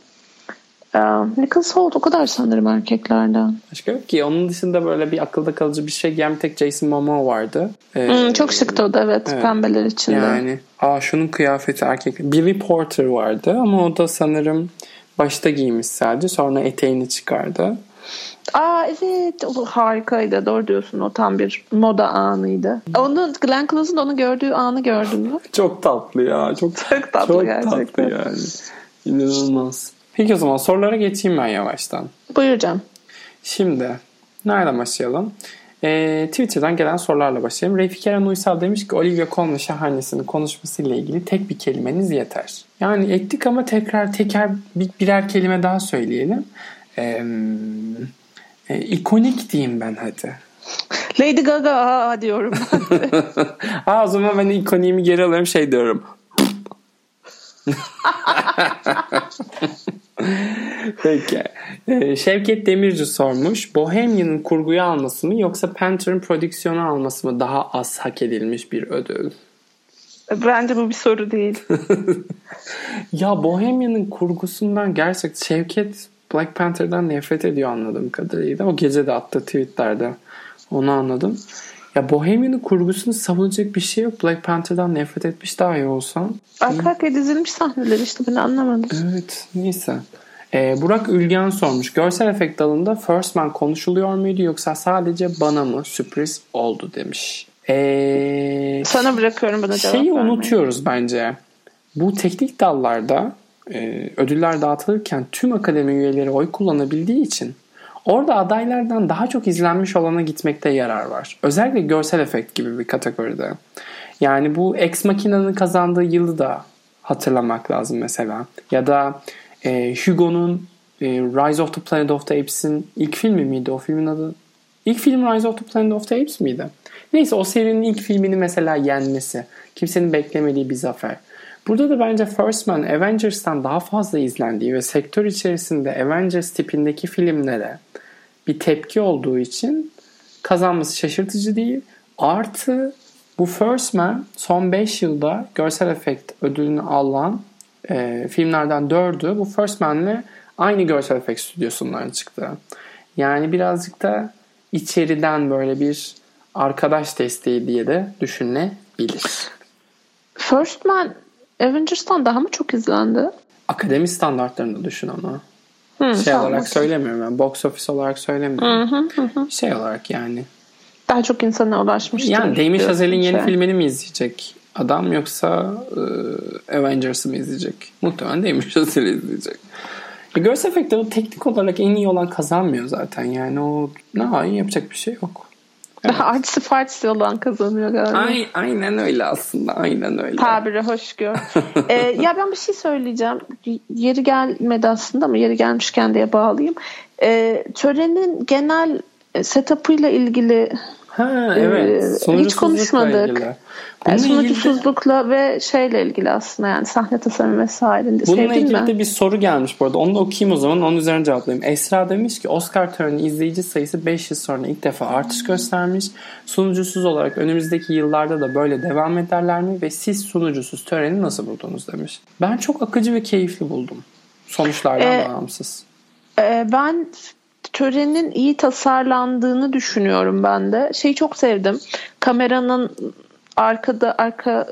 Nicholas Holt o kadar sanırım erkeklerden. Başka yok ki. Onun dışında böyle bir akılda kalıcı bir şey gelmeyen tek Jason Momoa vardı. Ee, hmm, çok şıktı o da evet, evet. Pembeler içinde. Yani aa şunun kıyafeti erkek. Billy Porter vardı ama o da sanırım başta giymiş sadece. Sonra eteğini çıkardı. Aa evet o harikaydı doğru diyorsun o tam bir moda anıydı. Onun Glenn Close'un onu gördüğü anı gördün mü? çok tatlı ya çok, çok tatlı çok gerçekten. tatlı yani inanılmaz. Peki o zaman sorulara geçeyim ben yavaştan. Buyuracağım. Şimdi nereden başlayalım? Ee, Twitter'dan gelen sorularla başlayalım. Refik Eren Uysal demiş ki Olivia Colman şahanesinin konuşmasıyla ilgili tek bir kelimeniz yeter. Yani ettik ama tekrar teker bir, birer kelime daha söyleyelim. Ee, e, ikonik diyeyim ben hadi. Lady Gaga diyorum ben de. Aa, o zaman ben ikoniğimi geri alıyorum şey diyorum. Peki. Ee, Şevket Demirci sormuş. Bohemian'ın kurguyu alması mı yoksa Panther'ın prodüksiyonu alması mı daha az hak edilmiş bir ödül? Bence bu bir soru değil. ya Bohemian'ın kurgusundan gerçekten Şevket Black Panther'dan nefret ediyor anladığım kadarıyla. O gece de attı tweetlerde. Onu anladım. Ya Bohemian'ın kurgusunu savunacak bir şey yok. Black Panther'dan nefret etmiş daha iyi olsan. Arka arkaya dizilmiş sahneler işte ben anlamadım. Evet neyse. Ee, Burak Ülgen sormuş. Görsel efekt dalında First Man konuşuluyor muydu yoksa sadece bana mı sürpriz oldu demiş. Ee, Sana bırakıyorum bana cevap Şeyi vermeyi. unutuyoruz bence. Bu teknik dallarda e, ödüller dağıtılırken tüm akademi üyeleri oy kullanabildiği için Orada adaylardan daha çok izlenmiş olana gitmekte yarar var. Özellikle görsel efekt gibi bir kategoride. Yani bu Ex Machina'nın kazandığı yılı da hatırlamak lazım mesela. Ya da e, Hugo'nun e, Rise of the Planet of the Apes'in ilk filmi miydi o filmin adı? İlk film Rise of the Planet of the Apes miydi? Neyse o serinin ilk filmini mesela yenmesi. Kimsenin beklemediği bir zafer. Burada da bence First Man Avengers'tan daha fazla izlendiği ve sektör içerisinde Avengers tipindeki filmlere bir tepki olduğu için kazanması şaşırtıcı değil. Artı bu First Man son 5 yılda görsel efekt ödülünü alan e, filmlerden dördü bu First Man'le aynı görsel efekt stüdyosundan çıktı. Yani birazcık da içeriden böyle bir arkadaş desteği diye de düşünülebilir. First Man Avengers'tan daha mı çok izlendi? Akademi standartlarında düşün ama. Hı, şey tamam, olarak okay. söylemiyorum ben. Box office olarak söylemiyorum. Hı hı hı. Şey olarak yani. Daha çok insana ulaşmıştır. Yani Damien Chazelle'in yeni şey. filmini mi izleyecek adam yoksa e, Avengers'ı mı izleyecek? Muhtemelen Damien Chazelle izleyecek. E, görsel efektleri teknik olarak en iyi olan kazanmıyor zaten. Yani o ne yapacak bir şey yok. Evet. Artisi fartisi olan kazanıyor galiba. Ay, aynen öyle aslında. Aynen öyle. Tabiri hoş gör. ee, ya ben bir şey söyleyeceğim. Yeri gelmedi aslında ama yeri gelmişken diye bağlayayım. Ee, törenin genel setup'ıyla ilgili Ha evet. Ee, hiç konuşmadık. Yani sunucusuzlukla ilgili... ve şeyle ilgili aslında yani sahne tasarımı vesaire. Bununla ilgili mi? de bir soru gelmiş bu arada. Onu da okuyayım o zaman. Onun üzerine cevaplayayım. Esra demiş ki Oscar töreni izleyici sayısı 5 yıl sonra ilk defa artış göstermiş. Sunucusuz olarak önümüzdeki yıllarda da böyle devam ederler mi? Ve siz sunucusuz töreni nasıl buldunuz demiş. Ben çok akıcı ve keyifli buldum. Sonuçlardan ee, bağımsız. E, ben törenin iyi tasarlandığını düşünüyorum ben de. Şeyi çok sevdim. Kameranın arkada arka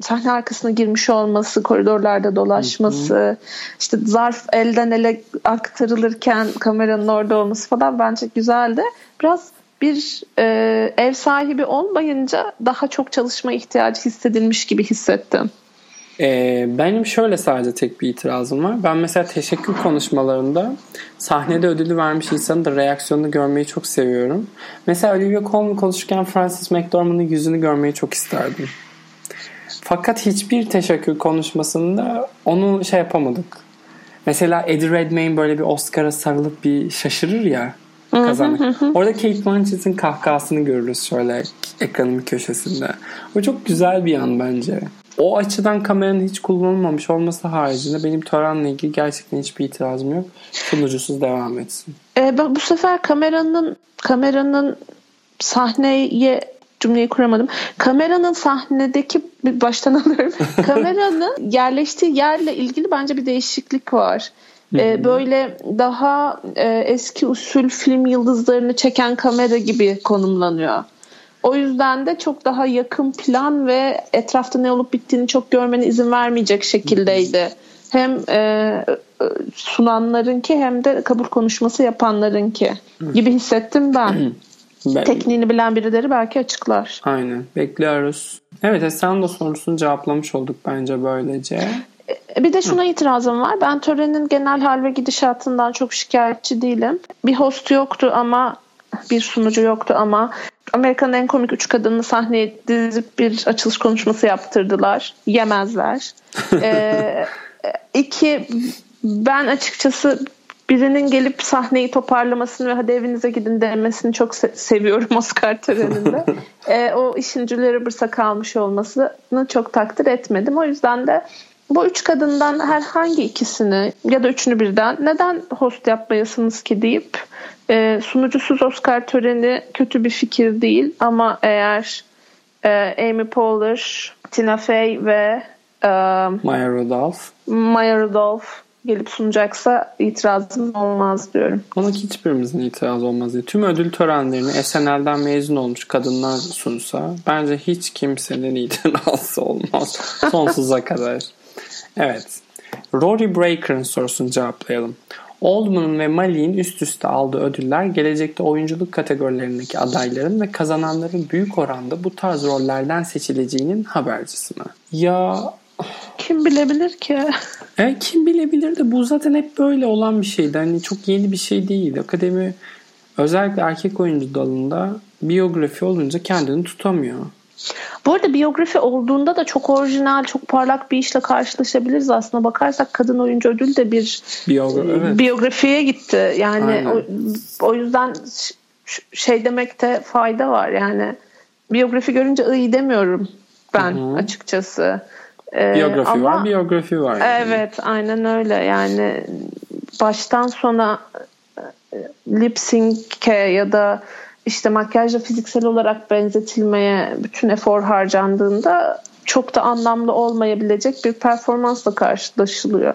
sahne arkasına girmiş olması, koridorlarda dolaşması, hı hı. işte zarf elden ele aktarılırken kameranın orada olması falan bence güzeldi. Biraz bir e, ev sahibi olmayınca daha çok çalışma ihtiyacı hissedilmiş gibi hissettim. Ee, benim şöyle sadece tek bir itirazım var. Ben mesela teşekkür konuşmalarında sahnede ödülü vermiş insanın da reaksiyonunu görmeyi çok seviyorum. Mesela Olivia Colman konuşurken Francis McDormand'ın yüzünü görmeyi çok isterdim. Fakat hiçbir teşekkür konuşmasında onu şey yapamadık. Mesela Eddie Redmayne böyle bir Oscar'a sarılıp bir şaşırır ya kazanır. Orada Kate Blanchett'in kahkahasını görürüz şöyle ekranın köşesinde. O çok güzel bir an bence o açıdan kameranın hiç kullanılmamış olması haricinde benim törenle ilgili gerçekten hiçbir itirazım yok. Sunucusuz devam etsin. E, ben bu sefer kameranın kameranın sahneye cümleyi kuramadım. Kameranın sahnedeki baştan alıyorum. kameranın yerleştiği yerle ilgili bence bir değişiklik var. Ee, böyle daha e, eski usul film yıldızlarını çeken kamera gibi konumlanıyor. O yüzden de çok daha yakın plan ve etrafta ne olup bittiğini çok görmene izin vermeyecek şekildeydi. Hem e, sunanlarınki hem de kabul konuşması yapanlarınki gibi hissettim ben. ben. Tekniğini bilen birileri belki açıklar. Aynen. Bekliyoruz. Evet de sorusunu cevaplamış olduk bence böylece. E, bir de şuna Hı. itirazım var. Ben törenin genel hal ve gidişatından çok şikayetçi değilim. Bir host yoktu ama bir sunucu yoktu ama Amerika'nın en komik üç kadını sahneye dizip bir açılış konuşması yaptırdılar. Yemezler. ee, iki ben açıkçası birinin gelip sahneyi toparlamasını ve hadi evinize gidin demesini çok se- seviyorum Oscar töreninde. ee, o işin Julia Roberts'a kalmış olmasını çok takdir etmedim. O yüzden de bu üç kadından herhangi ikisini ya da üçünü birden neden host yapmayasınız ki deyip e, sunucusuz Oscar töreni kötü bir fikir değil ama eğer e, Amy Poehler, Tina Fey ve e, Maya Rudolph Maya Rudolph gelip sunacaksa itirazım olmaz diyorum. Ona hiçbirimizin itiraz olmaz diye. Tüm ödül törenlerini SNL'den mezun olmuş kadınlar sunsa bence hiç kimsenin itirazı olmaz. Sonsuza kadar. Evet. Rory Breaker'ın sorusunu cevaplayalım. Oldman'ın ve Mali'nin üst üste aldığı ödüller gelecekte oyunculuk kategorilerindeki adayların ve kazananların büyük oranda bu tarz rollerden seçileceğinin habercisi mi? Ya kim bilebilir ki? E, kim bilebilir de bu zaten hep böyle olan bir şeydi. Hani çok yeni bir şey değil. Akademi özellikle erkek oyuncu dalında biyografi olunca kendini tutamıyor. Bu arada biyografi olduğunda da çok orijinal, çok parlak bir işle karşılaşabiliriz aslında. Bakarsak kadın oyuncu ödül de bir Biyogra- evet. biyografiye gitti. Yani o, o yüzden şey demekte fayda var. Yani biyografi görünce iyi demiyorum ben Hı-hı. açıkçası. Ee, biyografi ama, var, biyografi var. Yani. Evet, aynen öyle. Yani baştan sona e, lip sync'e ya da işte makyajla fiziksel olarak benzetilmeye bütün efor harcandığında çok da anlamlı olmayabilecek bir performansla karşılaşılıyor.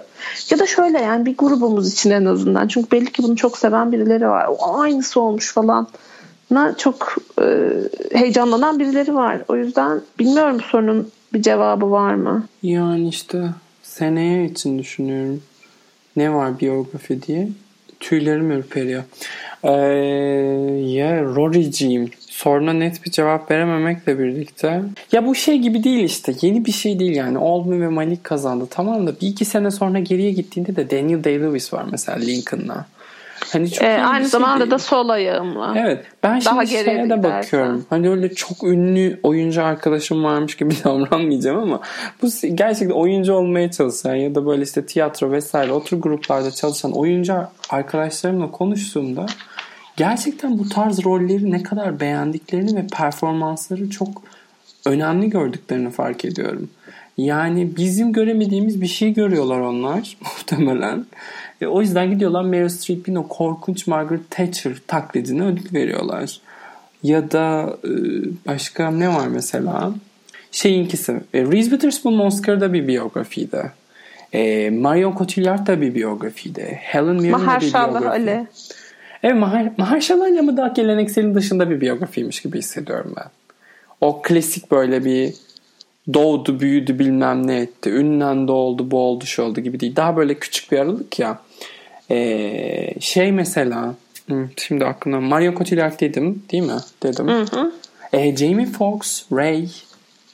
Ya da şöyle yani bir grubumuz için en azından. Çünkü belli ki bunu çok seven birileri var. O aynısı olmuş falan. Na çok e, heyecanlanan birileri var. O yüzden bilmiyorum sorunun bir cevabı var mı? Yani işte seneye için düşünüyorum. Ne var biyografi diye. Tüylerim ürperiyor. Ee, ya Rory'ciğim soruna net bir cevap verememekle birlikte. Ya bu şey gibi değil işte. Yeni bir şey değil yani. Oldman ve Malik kazandı. Tamam da bir iki sene sonra geriye gittiğinde de Daniel Day-Lewis var mesela Lincoln'la. Hani çok ee, aynı şey zamanda değil. da sol ayağımla. Evet. Ben şimdi Daha şeye de bakıyorum. Hani öyle çok ünlü oyuncu arkadaşım varmış gibi davranmayacağım ama bu gerçekten oyuncu olmaya çalışan ya da böyle işte tiyatro vesaire o tür gruplarda çalışan oyuncu arkadaşlarımla konuştuğumda gerçekten bu tarz rolleri ne kadar beğendiklerini ve performansları çok önemli gördüklerini fark ediyorum. Yani bizim göremediğimiz bir şey görüyorlar onlar muhtemelen. E, o yüzden gidiyorlar Meryl Streep'in o korkunç Margaret Thatcher taklidine ödül veriyorlar. Ya da e, başka ne var mesela? Şeyinkisi. E, Reese Witherspoon Oscar'da bir biyografiydi. E, Marion Cotillard da bir biyografiydi. Helen Mirren da bir biyografi. Ali. Evet Mahar, Mahershala Ali ama daha gelenekselin dışında bir biyografiymiş gibi hissediyorum ben. O klasik böyle bir doğdu büyüdü bilmem ne etti. Ünlendi oldu bu oldu şu oldu gibi değil. Daha böyle küçük bir aralık ya. Ee, şey mesela şimdi aklımda Mario Cotillard dedim değil mi? Dedim. Hı hı. Ee, Jamie Foxx, Ray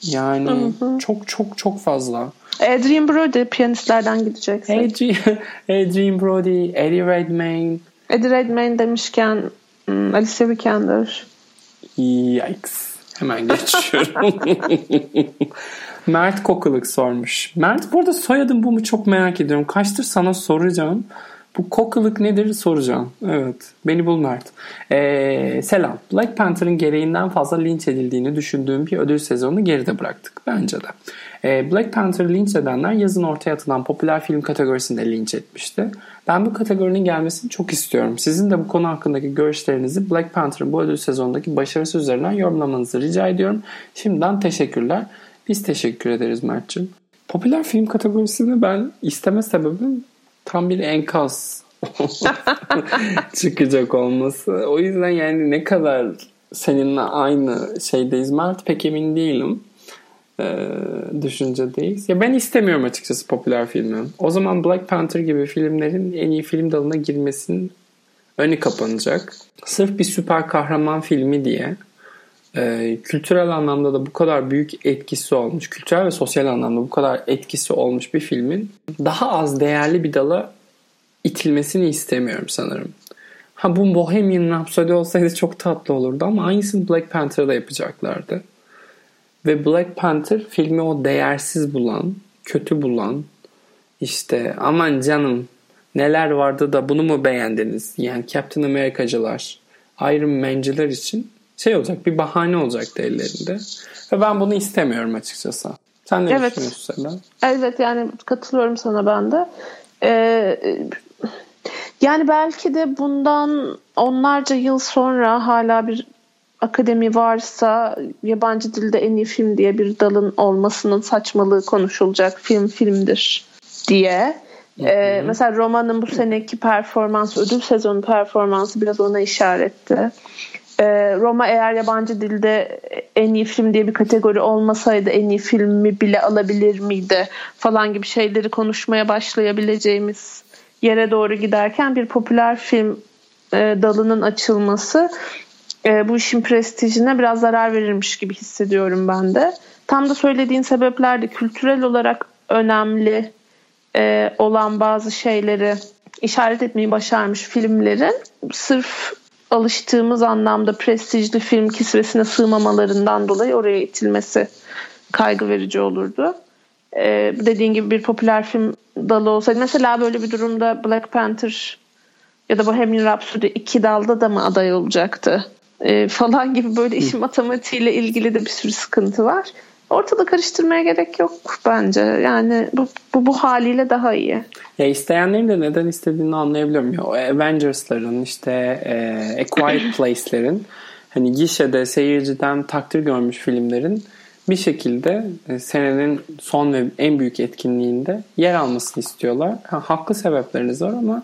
yani hı hı. çok çok çok fazla. Adrian Brody piyanistlerden gideceksin. Adrian, Adrian Brody, Eddie Redmayne. Eddie Redmayne demişken hmm, Alicia Vikander. Yikes. Hemen geçiyorum. Mert Kokılık sormuş. Mert burada soyadın bu mu çok merak ediyorum. Kaçtır sana soracağım. Bu kokılık nedir soracağım. Evet. Beni bul Mert. Ee, selam. Black Panther'ın gereğinden fazla linç edildiğini düşündüğüm bir ödül sezonunu geride bıraktık. Bence de. Ee, Black Panther linç edenler yazın ortaya atılan popüler film kategorisinde linç etmişti. Ben bu kategorinin gelmesini çok istiyorum. Sizin de bu konu hakkındaki görüşlerinizi Black Panther'ın bu ödül sezonundaki başarısı üzerinden yorumlamanızı rica ediyorum. Şimdiden teşekkürler. Biz teşekkür ederiz Mert'ciğim. Popüler film kategorisini ben isteme sebebim tam bir enkaz çıkacak olması. O yüzden yani ne kadar seninle aynı şeydeyiz Mert pek emin değilim. Ee, düşüncedeyiz. Ya ben istemiyorum açıkçası popüler filmin. O zaman Black Panther gibi filmlerin en iyi film dalına girmesinin önü kapanacak. Sırf bir süper kahraman filmi diye e, kültürel anlamda da bu kadar büyük etkisi olmuş, kültürel ve sosyal anlamda bu kadar etkisi olmuş bir filmin daha az değerli bir dala itilmesini istemiyorum sanırım. Ha bu Bohemian Rhapsody olsaydı çok tatlı olurdu ama aynısını Black Panther'da yapacaklardı. Ve Black Panther filmi o değersiz bulan, kötü bulan, işte aman canım neler vardı da bunu mu beğendiniz? Yani Captain Amerika'cılar, Iron Man'cılar için şey olacak bir bahane olacaktı ellerinde. Ve ben bunu istemiyorum açıkçası. Sen ne evet. düşünüyorsun Selen? Evet yani katılıyorum sana ben de. Ee, yani belki de bundan onlarca yıl sonra hala bir akademi varsa yabancı dilde en iyi film diye bir dalın olmasının saçmalığı konuşulacak film filmdir diye. Ee, mesela Roma'nın bu seneki performans, ödül sezonu performansı biraz ona işaretti. Ee, Roma eğer yabancı dilde en iyi film diye bir kategori olmasaydı en iyi filmi bile alabilir miydi falan gibi şeyleri konuşmaya başlayabileceğimiz yere doğru giderken bir popüler film e, dalının açılması e, bu işin prestijine biraz zarar verirmiş gibi hissediyorum ben de. Tam da söylediğin sebepler de kültürel olarak önemli e, olan bazı şeyleri işaret etmeyi başarmış filmlerin sırf alıştığımız anlamda prestijli film kisvesine sığmamalarından dolayı oraya itilmesi kaygı verici olurdu. Ee, dediğin gibi bir popüler film dalı olsaydı mesela böyle bir durumda Black Panther ya da Bohemian Rhapsody iki dalda da mı aday olacaktı? Ee, falan gibi böyle işin matematiğiyle ilgili de bir sürü sıkıntı var. Ortada karıştırmaya gerek yok bence. Yani bu, bu, bu haliyle daha iyi. Ya isteyenlerin de neden istediğini anlayabiliyorum. Ya, Avengers'ların işte e, A Quiet Place'lerin hani gişede seyirciden takdir görmüş filmlerin bir şekilde e, senenin son ve en büyük etkinliğinde yer almasını istiyorlar. Ha, haklı sebepleriniz var ama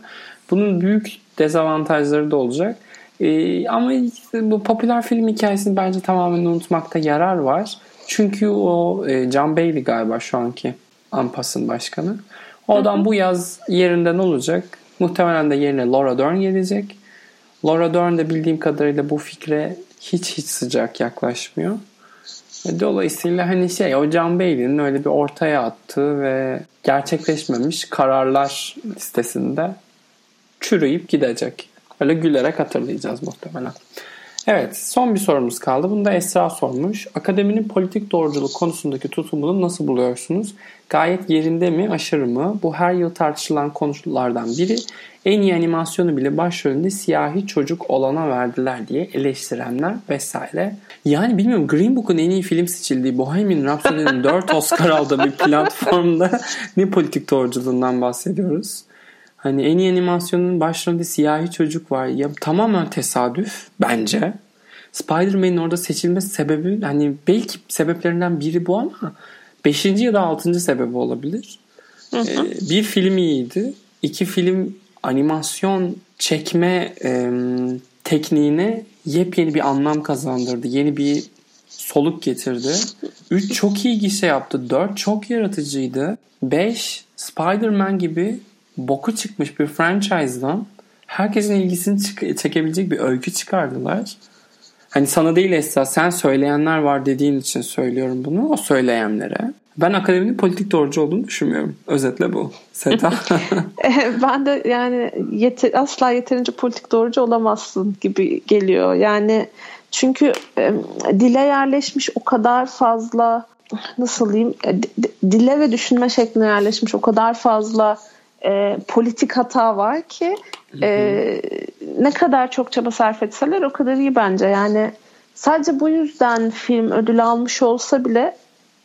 bunun büyük dezavantajları da olacak. Ee, ama işte bu popüler film hikayesini bence tamamen unutmakta yarar var. Çünkü o e, John Bailey galiba şu anki Ampas'ın başkanı. O adam bu yaz yerinden olacak. Muhtemelen de yerine Laura Dern gelecek. Laura Dern de bildiğim kadarıyla bu fikre hiç hiç sıcak yaklaşmıyor. Ve dolayısıyla hani şey o Can Bailey'nin öyle bir ortaya attığı ve gerçekleşmemiş kararlar listesinde çürüyüp gidecek. Öyle gülerek hatırlayacağız muhtemelen. Evet son bir sorumuz kaldı. Bunu da Esra sormuş. Akademinin politik doğruculuk konusundaki tutumunu nasıl buluyorsunuz? Gayet yerinde mi, aşırı mı? Bu her yıl tartışılan konulardan biri. En iyi animasyonu bile başrolünde siyahi çocuk olana verdiler diye eleştirenler vesaire. Yani bilmiyorum Green Book'un en iyi film seçildiği Bohemian Rhapsody'nin 4 Oscar aldığı bir platformda ne politik doğruculuğundan bahsediyoruz? Hani en iyi animasyonun başrolünde siyahi çocuk var. Ya tamamen tesadüf bence. Spider-Man'in orada seçilme sebebi hani belki sebeplerinden biri bu ama 5. ya da 6. sebebi olabilir. Hı hı. Ee, bir film iyiydi. İki film animasyon çekme e, tekniğine yepyeni bir anlam kazandırdı. Yeni bir soluk getirdi. 3 çok iyi gişe yaptı. 4 çok yaratıcıydı. 5 Spider-Man gibi boku çıkmış bir franchise'dan herkesin ilgisini çekebilecek bir öykü çıkardılar. Hani sana değil Esra sen söyleyenler var dediğin için söylüyorum bunu o söyleyenlere. Ben akademinin politik doğrucu olduğunu düşünmüyorum. Özetle bu. Seda. ben de yani yeter, asla yeterince politik doğrucu olamazsın gibi geliyor. Yani çünkü e, dile yerleşmiş o kadar fazla nasıl diyeyim e, dile ve düşünme şekline yerleşmiş o kadar fazla e, politik hata var ki e, ne kadar çok çaba sarf etseler o kadar iyi bence. Yani sadece bu yüzden film ödül almış olsa bile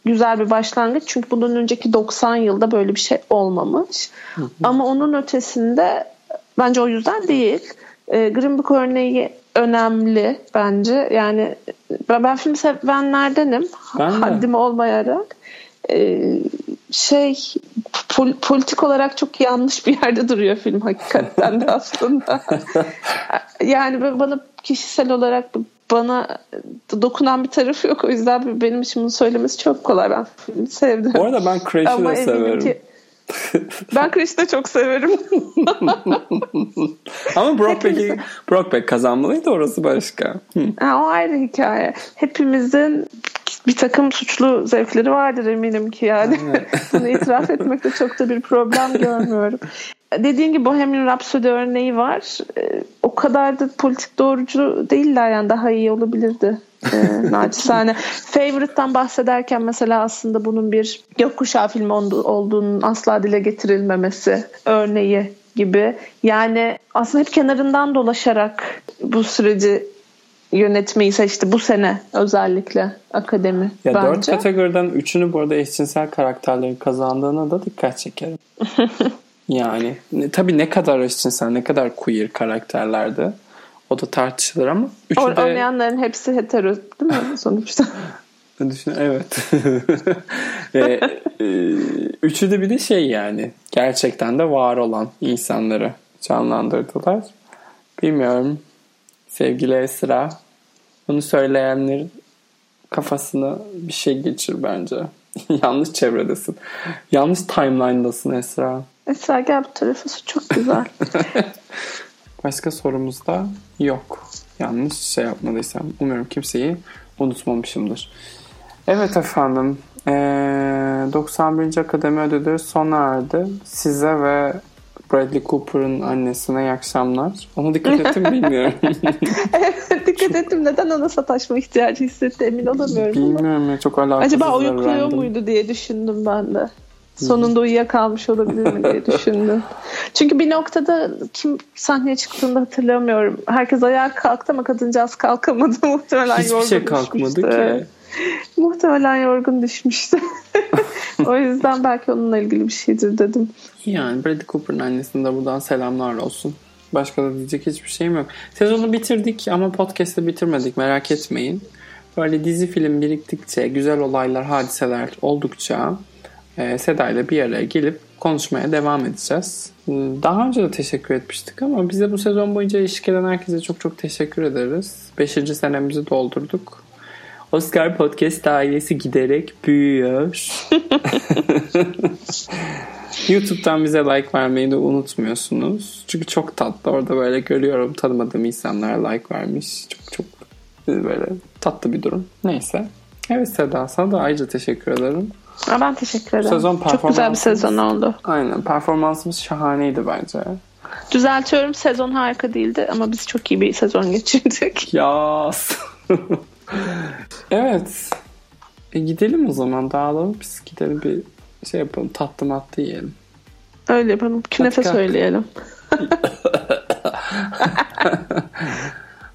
güzel bir başlangıç. Çünkü bundan önceki 90 yılda böyle bir şey olmamış. Hı hı. Ama onun ötesinde bence o yüzden değil. E, Green Book örneği önemli bence. Yani ben, ben film sevenlerdenim. Ben Haddim olmayarak. E, şey pol, politik olarak çok yanlış bir yerde duruyor film hakikaten de aslında. yani bana kişisel olarak bana dokunan bir tarafı yok. O yüzden benim için bunu söylemesi çok kolay. Ben filmi sevdim. Bu arada ben Crash'ı da severim. Ki, ben Crash'ı da çok severim. Ama Brokeback'i Brokeback kazanmalıydı orası başka. Ha, o ayrı hikaye. Hepimizin bir takım suçlu zevkleri vardır eminim ki yani. Bunu itiraf etmekte çok da bir problem görmüyorum. Dediğin gibi Bohemian Rhapsody örneği var. Ee, o kadar da politik doğrucu değiller yani daha iyi olabilirdi. Ee, naçizane. Favorite'tan bahsederken mesela aslında bunun bir gökkuşağı filmi olduğunun asla dile getirilmemesi örneği gibi. Yani aslında hep kenarından dolaşarak bu süreci yönetmeyi seçti bu sene özellikle akademi ya bence. Dört kategoriden üçünü bu arada eşcinsel karakterlerin kazandığına da dikkat çekerim. yani tabii ne kadar eşcinsel ne kadar queer karakterlerdi o da tartışılır ama üçü o, de... Oynayanların hepsi hetero değil mi sonuçta? Düşün, evet. e, e, üçü de bir de şey yani gerçekten de var olan insanları canlandırdılar. Bilmiyorum sevgili Esra. Bunu söyleyenlerin kafasına bir şey geçir bence. Yanlış çevredesin. Yanlış timeline'dasın Esra. Esra gel bu tarafa çok güzel. Başka sorumuz da yok. Yanlış şey yapmadıysam. Umuyorum kimseyi unutmamışımdır. Evet efendim. Ee, 91. Akademi Ödülü sona erdi. Size ve Bradley Cooper'ın annesine iyi akşamlar. Ona dikkat ettim bilmiyorum. evet dikkat ettim. Neden ona sataşma ihtiyacı hissetti emin olamıyorum. Bilmiyorum ya çok alakasız. Acaba uyukluyor muydu diye düşündüm ben de. Sonunda uyuyakalmış olabilir mi diye düşündüm. Çünkü bir noktada kim sahneye çıktığında hatırlamıyorum. Herkes ayağa kalktı ama kadıncağız kalkamadı. Muhtemelen Hiçbir şey kalkmadı ki. Muhtemelen yorgun düşmüştü. o yüzden belki onunla ilgili bir şeydir dedim. Yani Bradley Cooper'ın annesine de buradan selamlar olsun. Başka da diyecek hiçbir şeyim yok. Sezonu bitirdik ama podcast'ı bitirmedik merak etmeyin. Böyle dizi film biriktikçe, güzel olaylar, hadiseler oldukça e, Seda ile bir araya gelip konuşmaya devam edeceğiz. Daha önce de teşekkür etmiştik ama bize bu sezon boyunca eşlik eden herkese çok çok teşekkür ederiz. Beşinci senemizi doldurduk. Oscar Podcast ailesi giderek büyüyor. YouTube'dan bize like vermeyi de unutmuyorsunuz. Çünkü çok tatlı. Orada böyle görüyorum tanımadığım insanlar like vermiş. Çok çok Böyle tatlı bir durum. Neyse. Evet Seda sana da ayrıca teşekkür ederim. Ha, ben teşekkür ederim. Sezon Çok güzel bir performansımız- sezon oldu. Aynen performansımız şahaneydi bence. Düzeltiyorum sezon harika değildi ama biz çok iyi bir sezon geçirdik. Yas. evet. E gidelim o zaman dağılalım biz gidelim bir şey yapalım tatlı matlı yiyelim. Öyle yapalım. Künefe kalk. söyleyelim.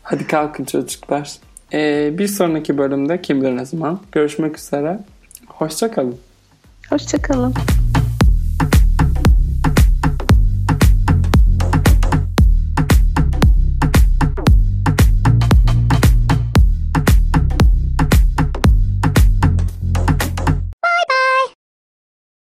Hadi kalkın çocuklar. E, bir sonraki bölümde kim bilir ne zaman görüşmek üzere. Hoşçakalın. Hoşçakalın.